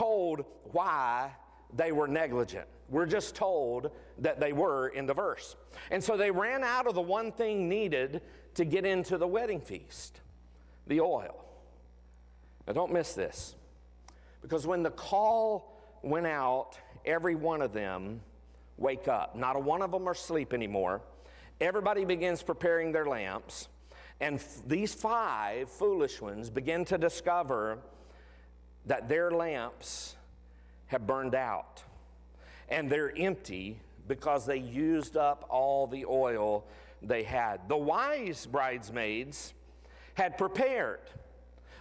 told why they were negligent. We're just told that they were in the verse. And so they ran out of the one thing needed to get into the wedding feast the oil. Now, don't miss this. Because when the call went out, every one of them wake up. Not a one of them are asleep anymore. Everybody begins preparing their lamps. And f- these five foolish ones begin to discover that their lamps have burned out and they're empty because they used up all the oil they had. The wise bridesmaids had prepared,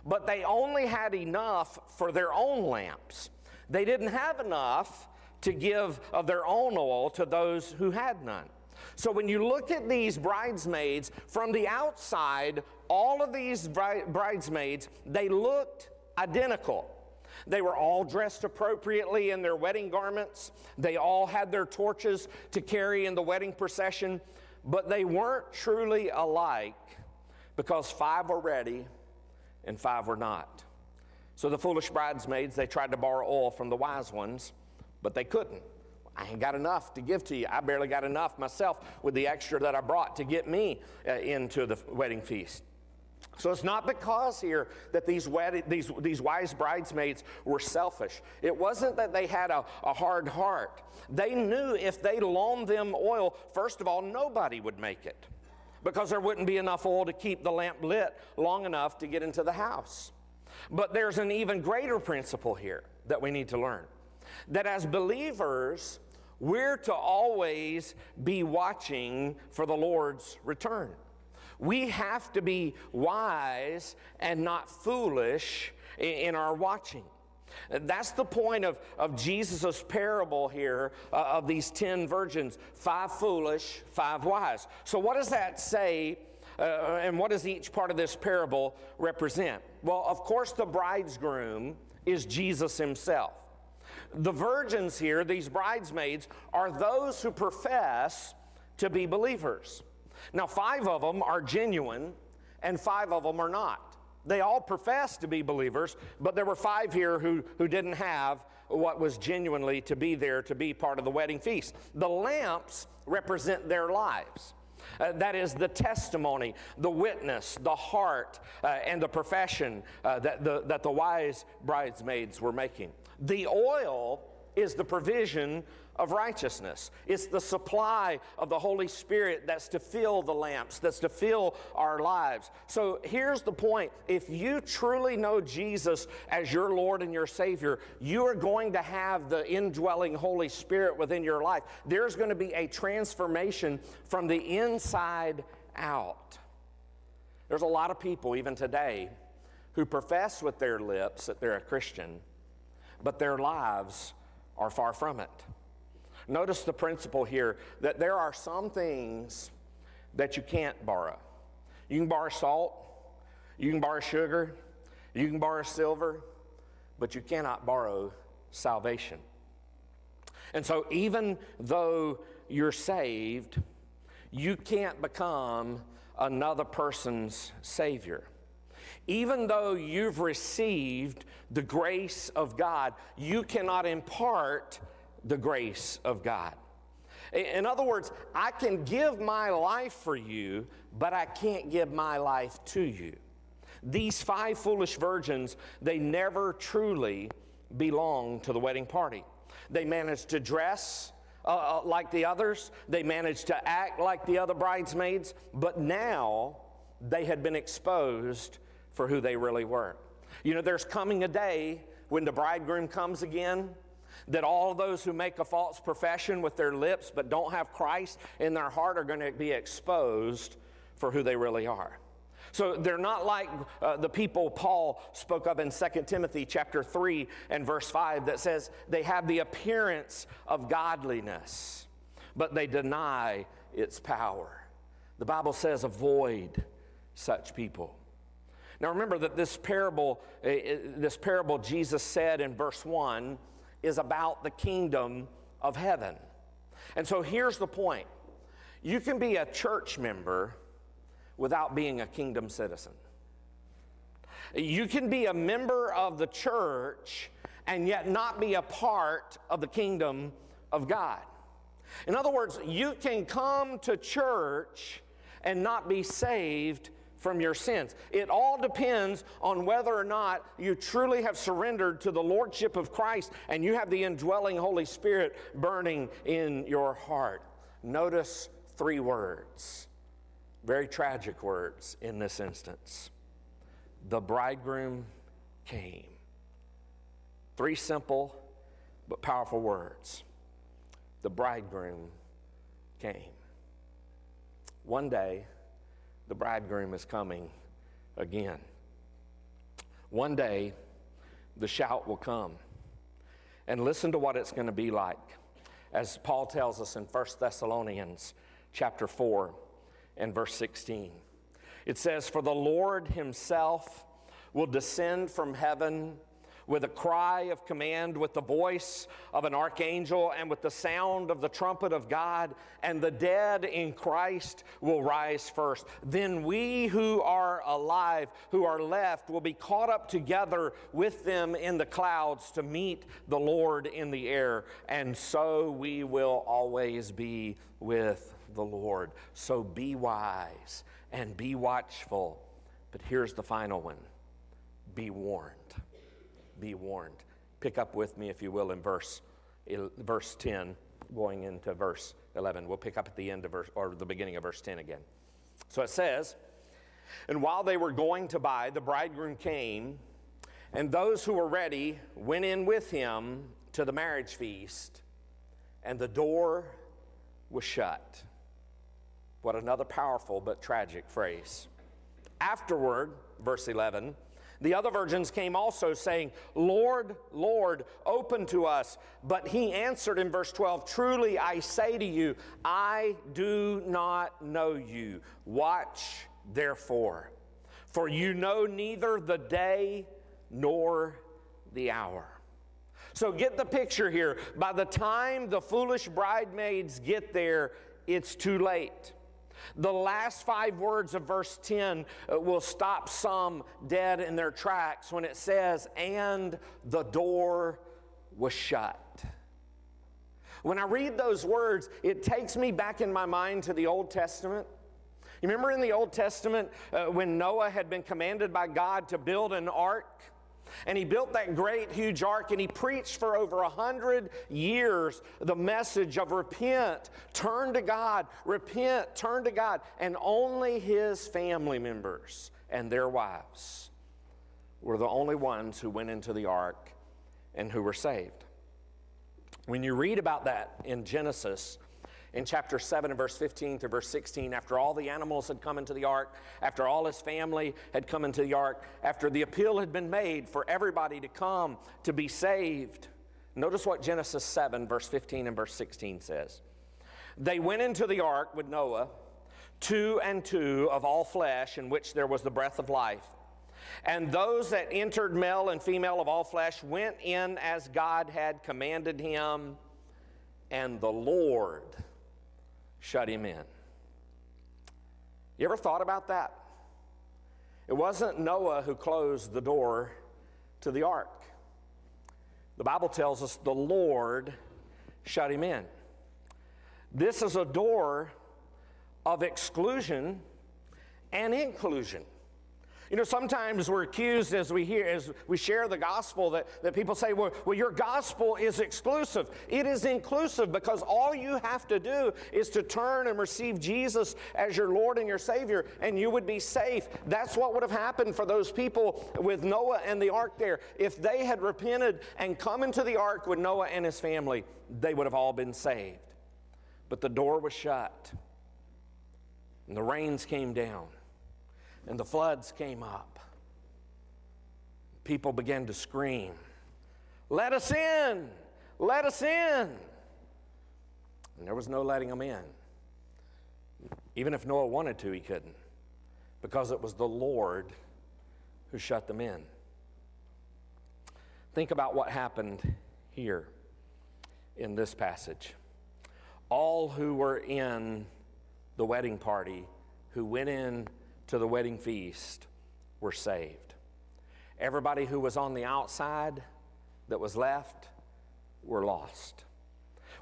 but they only had enough for their own lamps. They didn't have enough to give of their own oil to those who had none. So when you look at these bridesmaids from the outside, all of these bridesmaids, they looked identical. They were all dressed appropriately in their wedding garments. They all had their torches to carry in the wedding procession, but they weren't truly alike because five were ready and five were not. So the foolish bridesmaids, they tried to borrow oil from the wise ones, but they couldn't. I ain't got enough to give to you. I barely got enough myself with the extra that I brought to get me uh, into the wedding feast. So it's not because here that these, these, these wise bridesmaids were selfish. It wasn't that they had a, a hard heart. They knew if they loaned them oil, first of all, nobody would make it because there wouldn't be enough oil to keep the lamp lit long enough to get into the house. But there's an even greater principle here that we need to learn that as believers, we're to always be watching for the Lord's return. We have to be wise and not foolish in our watching. That's the point of, of Jesus' parable here uh, of these 10 virgins five foolish, five wise. So, what does that say? Uh, and what does each part of this parable represent? Well, of course, the bridegroom is Jesus himself. The virgins here, these bridesmaids, are those who profess to be believers. Now, five of them are genuine, and five of them are not. They all profess to be believers, but there were five here who, who didn't have what was genuinely to be there to be part of the wedding feast. The lamps represent their lives. Uh, that is the testimony, the witness, the heart, uh, and the profession uh, that, the, that the wise bridesmaids were making. The oil is the provision of righteousness. It's the supply of the Holy Spirit that's to fill the lamps, that's to fill our lives. So here's the point if you truly know Jesus as your Lord and your Savior, you are going to have the indwelling Holy Spirit within your life. There's going to be a transformation from the inside out. There's a lot of people, even today, who profess with their lips that they're a Christian, but their lives are far from it. Notice the principle here that there are some things that you can't borrow. You can borrow salt, you can borrow sugar, you can borrow silver, but you cannot borrow salvation. And so, even though you're saved, you can't become another person's Savior. Even though you've received the grace of God, you cannot impart the grace of God. In other words, I can give my life for you, but I can't give my life to you. These five foolish virgins, they never truly belong to the wedding party. They managed to dress uh, uh, like the others, they managed to act like the other bridesmaids, but now they had been exposed for who they really were. You know, there's coming a day when the bridegroom comes again that all those who make a false profession with their lips but don't have Christ in their heart are going to be exposed for who they really are. So they're not like uh, the people Paul spoke of in 2 Timothy chapter 3 and verse 5 that says they have the appearance of godliness, but they deny its power. The Bible says avoid such people. Now remember that this parable, uh, this parable Jesus said in verse 1 is about the kingdom of heaven. And so here's the point you can be a church member without being a kingdom citizen. You can be a member of the church and yet not be a part of the kingdom of God. In other words, you can come to church and not be saved from your sins. It all depends on whether or not you truly have surrendered to the Lordship of Christ and you have the indwelling Holy Spirit burning in your heart. Notice three words, very tragic words in this instance. The bridegroom came. Three simple but powerful words. The bridegroom came. One day, the bridegroom is coming again. One day, the shout will come. And listen to what it's going to be like. As Paul tells us in 1 Thessalonians chapter 4 and verse 16. It says, For the Lord himself will descend from heaven with a cry of command, with the voice of an archangel, and with the sound of the trumpet of God, and the dead in Christ will rise first. Then we who are alive, who are left, will be caught up together with them in the clouds to meet the Lord in the air, and so we will always be with the Lord. So be wise and be watchful. But here's the final one be warned be warned. Pick up with me, if you will, in verse, verse 10, going into verse 11. We'll pick up at the end of verse, or the beginning of verse 10 again. So it says, And while they were going to buy, the bridegroom came, and those who were ready went in with him to the marriage feast, and the door was shut. What another powerful but tragic phrase. Afterward, verse 11, the other virgins came also, saying, Lord, Lord, open to us. But he answered in verse 12, Truly I say to you, I do not know you. Watch therefore, for you know neither the day nor the hour. So get the picture here. By the time the foolish bridesmaids get there, it's too late. The last five words of verse 10 uh, will stop some dead in their tracks when it says, and the door was shut. When I read those words, it takes me back in my mind to the Old Testament. You remember in the Old Testament uh, when Noah had been commanded by God to build an ark? And he built that great, huge ark, and he preached for over a hundred years the message of repent, turn to God, repent, turn to God. And only his family members and their wives were the only ones who went into the ark and who were saved. When you read about that in Genesis, in chapter 7 and verse 15 to verse 16, after all the animals had come into the ark, after all his family had come into the ark, after the appeal had been made for everybody to come to be saved, notice what Genesis 7, verse 15 and verse 16 says. They went into the ark with Noah, two and two of all flesh, in which there was the breath of life. And those that entered, male and female of all flesh, went in as God had commanded him, and the Lord shut him in. You ever thought about that? It wasn't Noah who closed the door to the ark. The Bible tells us the Lord shut him in. This is a door of exclusion and inclusion. You know, sometimes we're accused as we hear, as we share the gospel, that, that people say, well, well, your gospel is exclusive. It is inclusive because all you have to do is to turn and receive Jesus as your Lord and your Savior, and you would be safe. That's what would have happened for those people with Noah and the ark there. If they had repented and come into the ark with Noah and his family, they would have all been saved. But the door was shut, and the rains came down and the floods came up. People began to scream, Let us in! Let us in! And there was no letting them in. Even if Noah wanted to, he couldn't, because it was the Lord who shut them in. Think about what happened here in this passage. All who were in the wedding party, who went in to the wedding feast were saved. Everybody who was on the outside that was left were lost.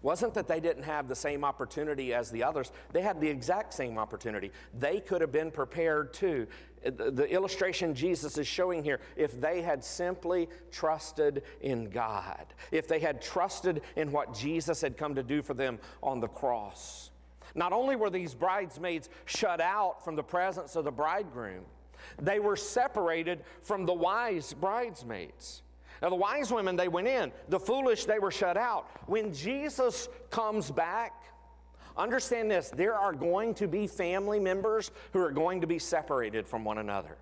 Wasn't that they didn't have the same opportunity as the others, they had the exact same opportunity. They could have been prepared too. The illustration Jesus is showing here if they had simply trusted in God, if they had trusted in what Jesus had come to do for them on the cross. Not only were these bridesmaids shut out from the presence of the bridegroom, they were separated from the wise bridesmaids. Now, the wise women, they went in. The foolish, they were shut out. When Jesus comes back, understand this there are going to be family members who are going to be separated from one another.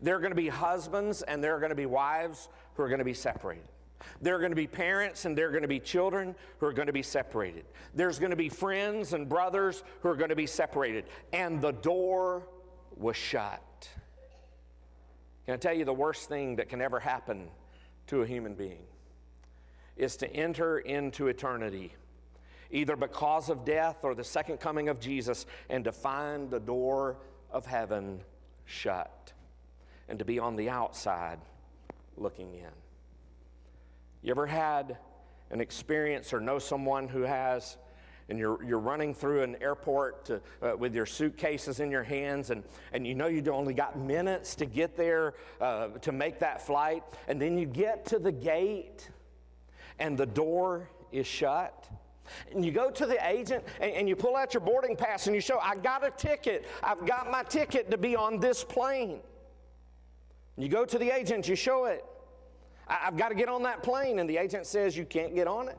There are going to be husbands and there are going to be wives who are going to be separated. There are going to be parents and there are going to be children who are going to be separated. There's going to be friends and brothers who are going to be separated. And the door was shut. Can I tell you the worst thing that can ever happen to a human being is to enter into eternity, either because of death or the second coming of Jesus, and to find the door of heaven shut, and to be on the outside looking in. You ever had an experience or know someone who has and you're, you're running through an airport to, uh, with your suitcases in your hands, and, and you know you've only got minutes to get there uh, to make that flight, and then you get to the gate, and the door is shut. And you go to the agent and, and, you pull out your boarding pass and you show, I got a ticket. I've got my ticket to be on this plane. You go to the agent, you show it. I, I've got to get on that plane. And the agent says, You can't get on it.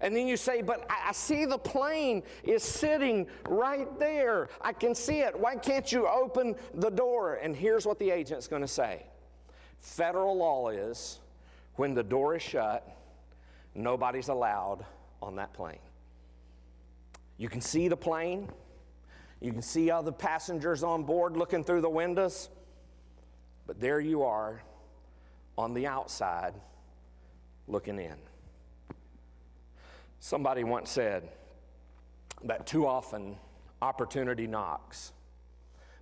And then you say, But I see the plane is sitting right there. I can see it. Why can't you open the door? And here's what the agent's going to say Federal law is when the door is shut, nobody's allowed on that plane. You can see the plane, you can see other passengers on board looking through the windows, but there you are on the outside looking in. Somebody once said that too often opportunity knocks.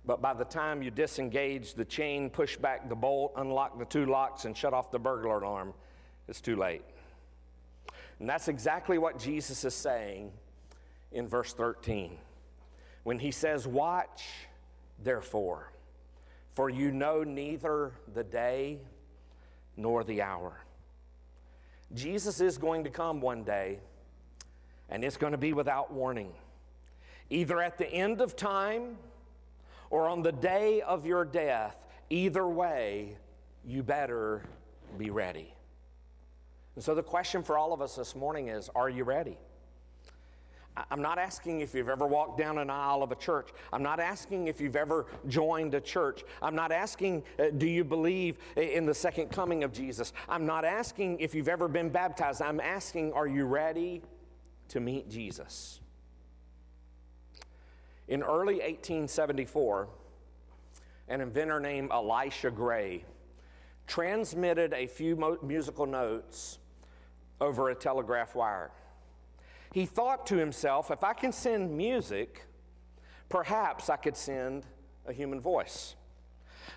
But by the time you disengage the chain, push back the bolt, unlock the two locks, and shut off the burglar alarm, it's too late. And that's exactly what Jesus is saying in verse 13 when he says, Watch, therefore, for you know neither the day nor the hour. Jesus is going to come one day and it's going to be without warning. Either at the end of time or on the day of your death, either way, you better be ready. And so the question for all of us this morning is Are you ready? I'm not asking if you've ever walked down an aisle of a church. I'm not asking if you've ever joined a church. I'm not asking, uh, do you believe in the second coming of Jesus? I'm not asking if you've ever been baptized. I'm asking, are you ready to meet Jesus. In early 1874, an inventor named Elisha Gray transmitted a few mo- musical notes over a telegraph wire. He thought to himself, if I can send music, perhaps I could send a human voice.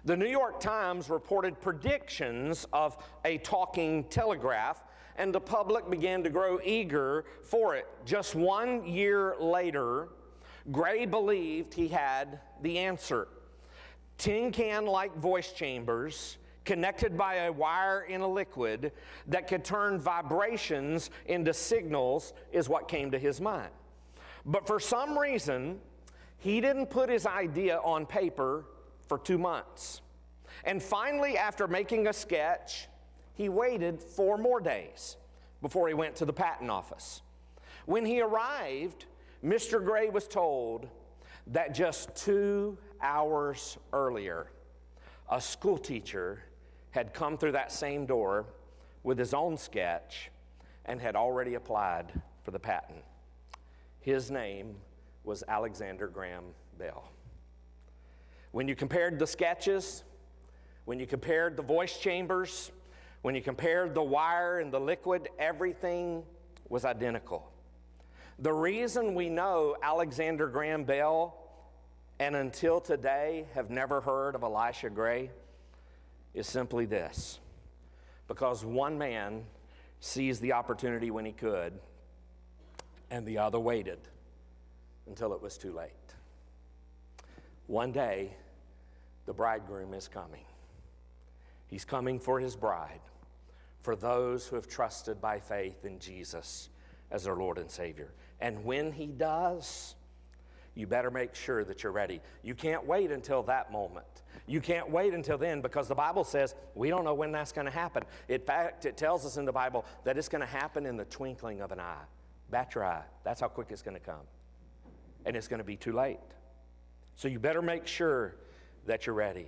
The New York Times reported predictions of a talking telegraph and the public began to grow eager for it. Just one year later, Gray believed he had the answer. Tin can like voice chambers connected by a wire in a liquid that could turn vibrations into signals is what came to his mind. But for some reason, he didn't put his idea on paper for two months. And finally, after making a sketch, he waited four more days before he went to the patent office. When he arrived, Mr. Gray was told that just two hours earlier, a school teacher had come through that same door with his own sketch and had already applied for the patent. His name was Alexander Graham Bell. When you compared the sketches, when you compared the voice chambers, when you compared the wire and the liquid, everything was identical. The reason we know Alexander Graham Bell and until today have never heard of Elisha Gray is simply this because one man seized the opportunity when he could, and the other waited until it was too late. One day, the bridegroom is coming. He's coming for his bride, for those who have trusted by faith in Jesus as their Lord and Savior. And when he does, you better make sure that you're ready. You can't wait until that moment. You can't wait until then because the Bible says we don't know when that's going to happen. In fact, it tells us in the Bible that it's going to happen in the twinkling of an eye. Bat your eye. That's how quick it's going to come. And it's going to be too late. So you better make sure that you're ready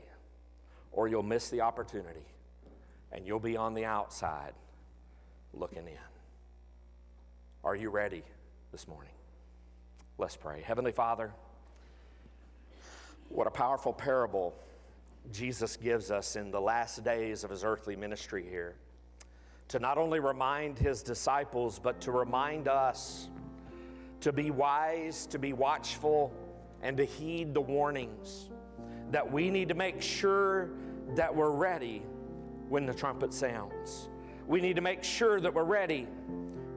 or you'll miss the opportunity and you'll be on the outside looking in. Are you ready this morning? Let's pray. Heavenly Father, what a powerful parable Jesus gives us in the last days of his earthly ministry here. To not only remind his disciples, but to remind us to be wise, to be watchful, and to heed the warnings. That we need to make sure that we're ready when the trumpet sounds. We need to make sure that we're ready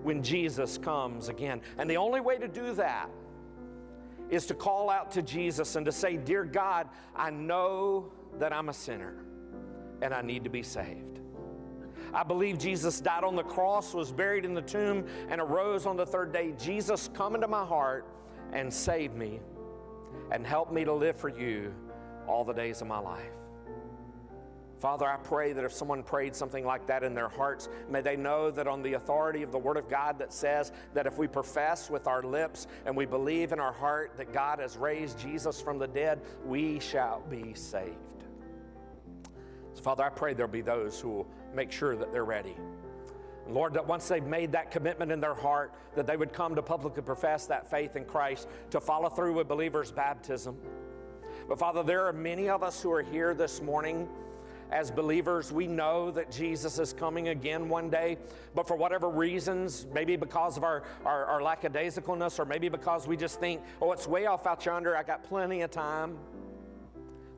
when Jesus comes again. And the only way to do that is to call out to Jesus and to say, Dear God, I know that I'm a sinner and I need to be saved. I believe Jesus died on the cross, was buried in the tomb, and arose on the third day. Jesus, come into my heart and save me and help me to live for you all the days of my life. Father, I pray that if someone prayed something like that in their hearts, may they know that on the authority of the Word of God that says that if we profess with our lips and we believe in our heart that God has raised Jesus from the dead, we shall be saved. So, Father, I pray there'll be those who will make sure that they're ready. Lord, that once they've made that commitment in their heart, that they would come to publicly profess that faith in Christ, to follow through with believers' baptism. But Father, there are many of us who are here this morning as believers, we know that Jesus is coming again one day, but for whatever reasons, maybe because of our, our, our lackadaisicalness, or maybe because we just think, oh, it's way off out yonder, I got plenty of time.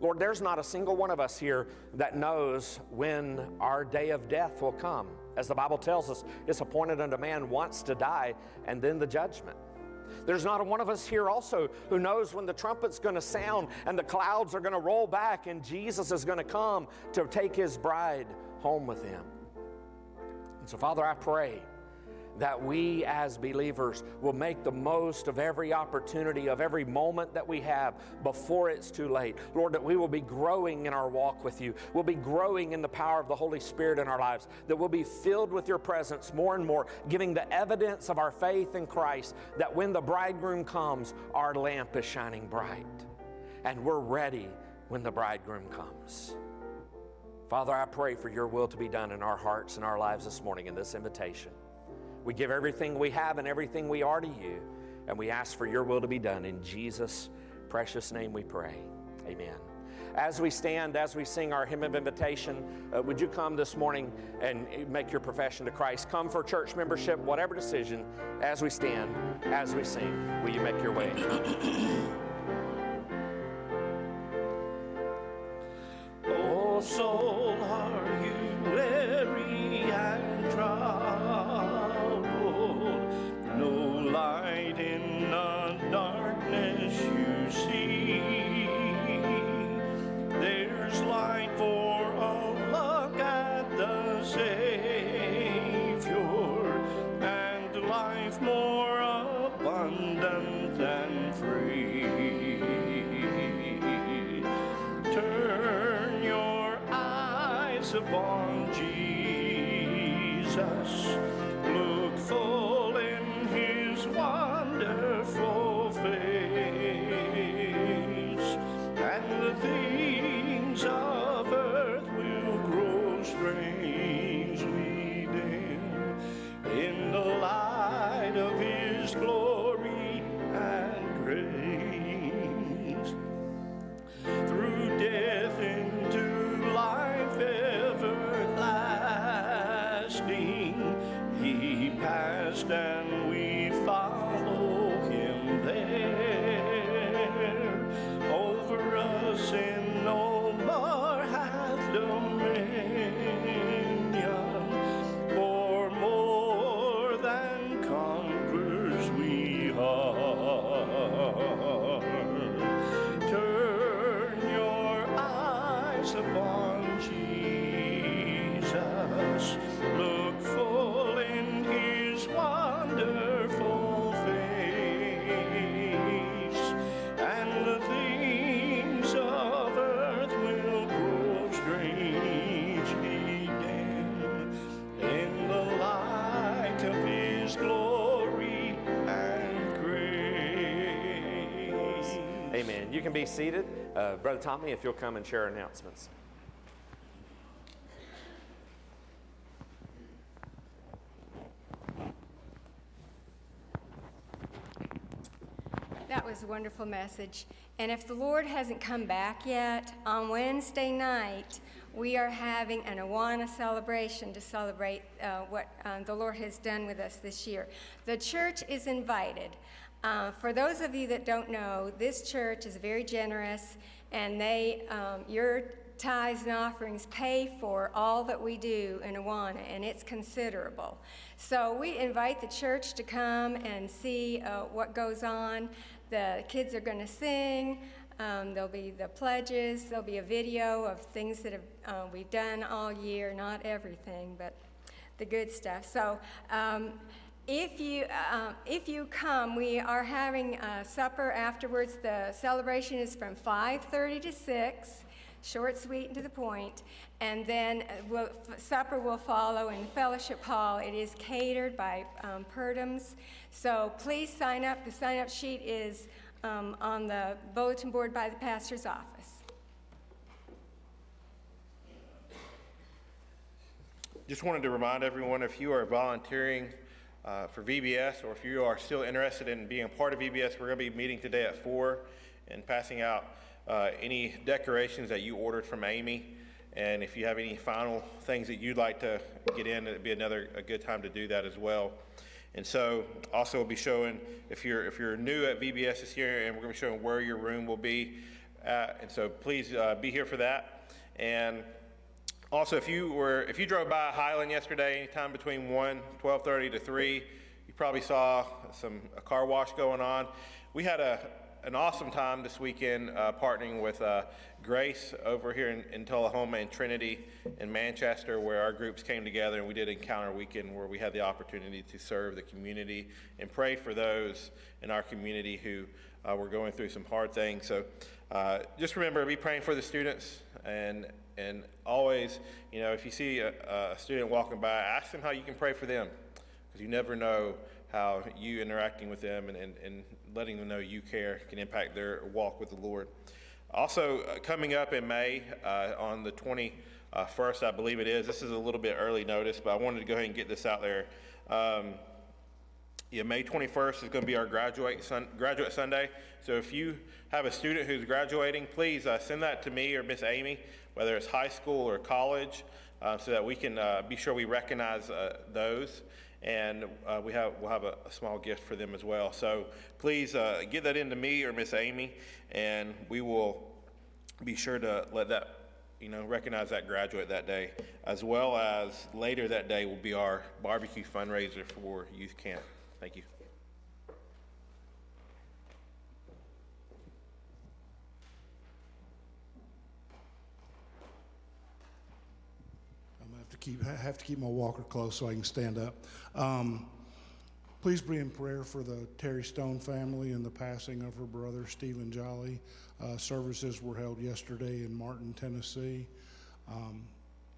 Lord, there's not a single one of us here that knows when our day of death will come. As the Bible tells us, it's appointed unto man once to die and then the judgment. There's not one of us here also who knows when the trumpet's going to sound and the clouds are going to roll back and Jesus is going to come to take his bride home with him. And so, Father, I pray that we as believers will make the most of every opportunity, of every moment that we have before it's too late. Lord, that we will be growing in our walk with you. We'll be growing in the power of the Holy Spirit in our lives, that we'll be filled with your presence more and more, giving the evidence of our faith in Christ that when the bridegroom comes, our lamp is shining bright and we're ready when the bridegroom comes. Father, I pray for your will to be done in our hearts and our lives this morning in this invitation. We give everything we have and everything we are to you, and we ask for your will to be done. In Jesus' precious name we pray. Amen. As we stand, as we sing our hymn of invitation, uh, would you come this morning and make your profession to Christ? Come for church membership, whatever decision, as we stand, as we sing. Will you make your way? life more abundant and free. Turn your eyes upon Jesus. You can be seated. Uh, Brother Tommy, if you'll come and share announcements. That was a wonderful message. And if the Lord hasn't come back yet, on Wednesday night, we are having an Awana celebration to celebrate uh, what uh, the Lord has done with us this year. The church is invited. Uh, for those of you that don't know, this church is very generous, and they, um, your tithes and offerings pay for all that we do in Awana, and it's considerable. So we invite the church to come and see uh, what goes on. The kids are going to sing. Um, there'll be the pledges. There'll be a video of things that have, uh, we've done all year. Not everything, but the good stuff. So um, if you uh, if you come, we are having a supper afterwards. The celebration is from 5:30 to 6 short, sweet, and to the point. And then uh, we'll, supper will follow in the fellowship hall. It is catered by um. So please sign up. The sign up sheet is um, on the bulletin board by the pastor's office. Just wanted to remind everyone if you are volunteering uh, for VBS or if you are still interested in being a part of VBS, we're going to be meeting today at 4 and passing out uh, any decorations that you ordered from Amy. And if you have any final things that you'd like to get in, it'd be another a good time to do that as well. And so, also, we'll be showing if you're if you're new at VBS this year, and we're going to be showing where your room will be. At. And so, please uh, be here for that. And also, if you were if you drove by Highland yesterday, anytime between 1, 12:30 to 3, you probably saw some a car wash going on. We had a an awesome time this weekend uh, partnering with uh, Grace over here in, in, Tullahoma and Trinity in Manchester, where our groups came together and we did Encounter Weekend, where we had the opportunity to serve the community and pray for those in our community who uh, were going through some hard things. So uh, just remember, be praying for the students and and always, you know, if you see a, a student walking by, ask them how you can pray for them, because you never know how you interacting with them and, and, and letting them know you care can impact their walk with the Lord. Also, uh, coming up in May uh, on the 21st, I believe it is. This is a little bit early notice, but I wanted to go ahead and get this out there. Um, yeah, May 21st is going to be our graduate, sun, graduate Sunday. So if you have a student who's graduating, please uh, send that to me or Miss Amy, whether it's high school or college, uh, so that we can uh, be sure we recognize uh, those and uh, we have we'll have a, a, small gift for them as well. So please uh, get that into me or Miss Amy, and we will be sure to let that you know recognize that graduate that day, as well as later that day will be our barbecue fundraiser for youth camp. Thank you. Keep I have to keep my walker close so I can stand up. Um, please be in prayer for the Terry Stone family and the passing of her brother Stephen Jolly. Uh, services were held yesterday in Martin, Tennessee. Um,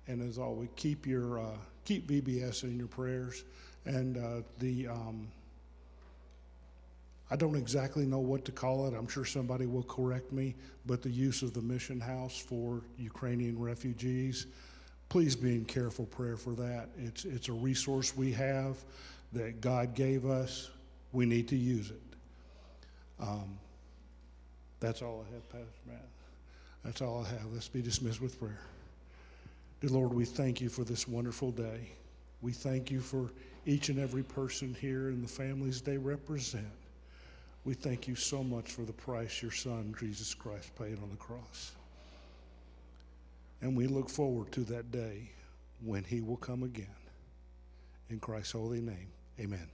and as always, keep your uh, keep VBS in your prayers. And uh, the um, I don't exactly know what to call it. I'm sure somebody will correct me. But the use of the mission house for Ukrainian refugees please be in careful prayer for that. It's, it's a resource we have that God gave us. We need to use it. Um, that's all I have, Pastor Matt. That's all I have. Let's be dismissed with prayer. Dear Lord, we thank you for this wonderful day. We thank you for each and every person here and the families they represent. We thank you so much for the price your Son, Jesus Christ, paid on the cross. And we look forward to that day when he will come again. In Christ's holy name, amen.